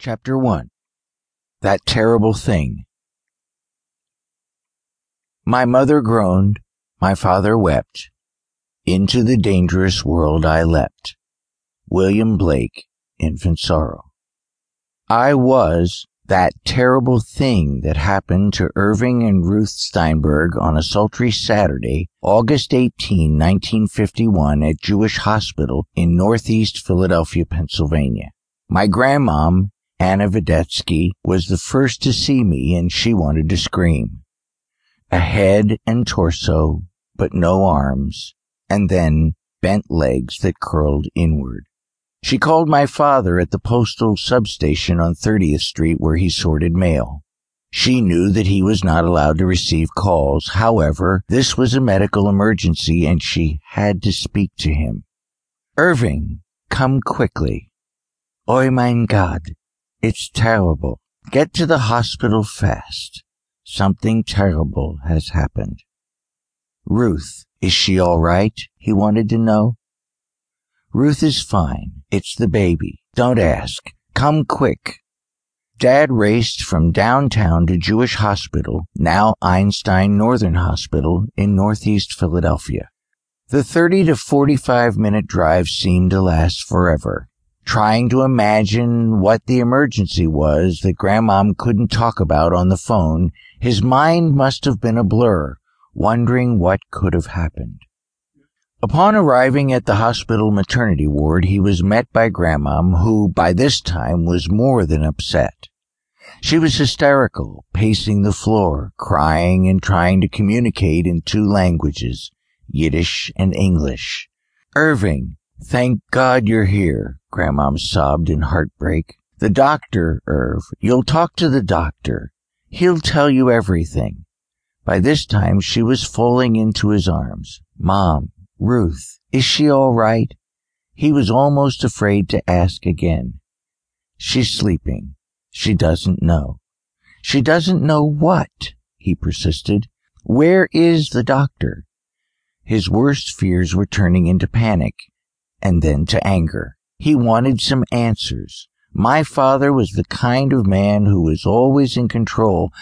Chapter 1 That Terrible Thing My mother groaned, my father wept. Into the dangerous world I leapt. William Blake, Infant Sorrow. I was that terrible thing that happened to Irving and Ruth Steinberg on a sultry Saturday, August 18, 1951, at Jewish Hospital in Northeast Philadelphia, Pennsylvania. My grandmom Anna Videtsky was the first to see me and she wanted to scream. A head and torso, but no arms, and then bent legs that curled inward. She called my father at the postal substation on 30th Street where he sorted mail. She knew that he was not allowed to receive calls. However, this was a medical emergency and she had to speak to him. Irving, come quickly. Oi mein Gott, it's terrible. Get to the hospital fast. Something terrible has happened. Ruth, is she all right? He wanted to know. Ruth is fine. It's the baby. Don't ask. Come quick. Dad raced from downtown to Jewish Hospital, now Einstein Northern Hospital in Northeast Philadelphia. The 30 to 45 minute drive seemed to last forever trying to imagine what the emergency was that Grandmom couldn't talk about on the phone, his mind must have been a blur, wondering what could have happened. Upon arriving at the hospital maternity ward, he was met by Grandmom, who by this time was more than upset. She was hysterical, pacing the floor, crying and trying to communicate in two languages, Yiddish and English. Irving, thank God you're here. Grandmom sobbed in heartbreak. The doctor, Irv. You'll talk to the doctor. He'll tell you everything. By this time, she was falling into his arms. Mom, Ruth, is she all right? He was almost afraid to ask again. She's sleeping. She doesn't know. She doesn't know what, he persisted. Where is the doctor? His worst fears were turning into panic and then to anger. He wanted some answers. My father was the kind of man who was always in control,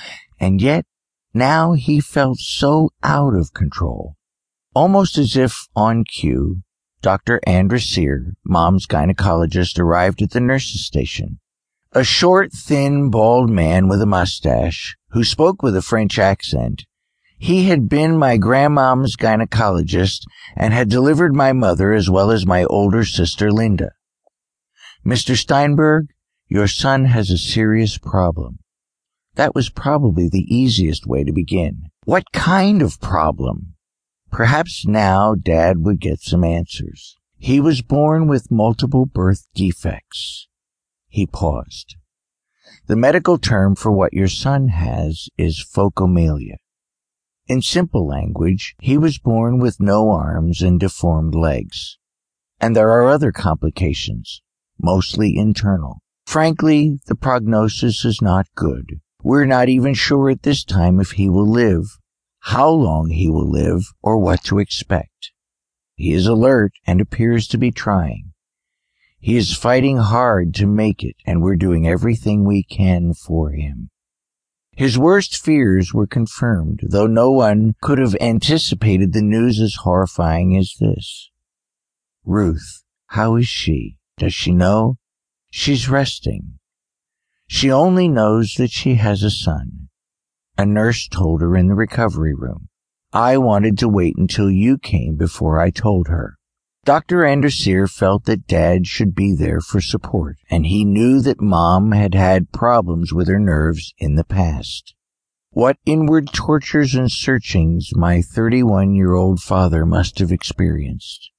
and yet now he felt so out of control. Almost as if on cue, Dr. Andrew Sear, mom's gynecologist, arrived at the nurse's station. A short, thin, bald man with a mustache, who spoke with a French accent, he had been my grandmom's gynecologist and had delivered my mother as well as my older sister Linda. Mr. Steinberg, your son has a serious problem. That was probably the easiest way to begin. What kind of problem? Perhaps now Dad would get some answers. He was born with multiple birth defects. He paused. The medical term for what your son has is phocomelia. In simple language, he was born with no arms and deformed legs. And there are other complications mostly internal. Frankly, the prognosis is not good. We're not even sure at this time if he will live, how long he will live, or what to expect. He is alert and appears to be trying. He is fighting hard to make it, and we're doing everything we can for him. His worst fears were confirmed, though no one could have anticipated the news as horrifying as this. Ruth, how is she? Does she know? She's resting. She only knows that she has a son. A nurse told her in the recovery room. I wanted to wait until you came before I told her. Dr. Andrew Sear felt that Dad should be there for support, and he knew that Mom had had problems with her nerves in the past. What inward tortures and searchings my 31 year old father must have experienced.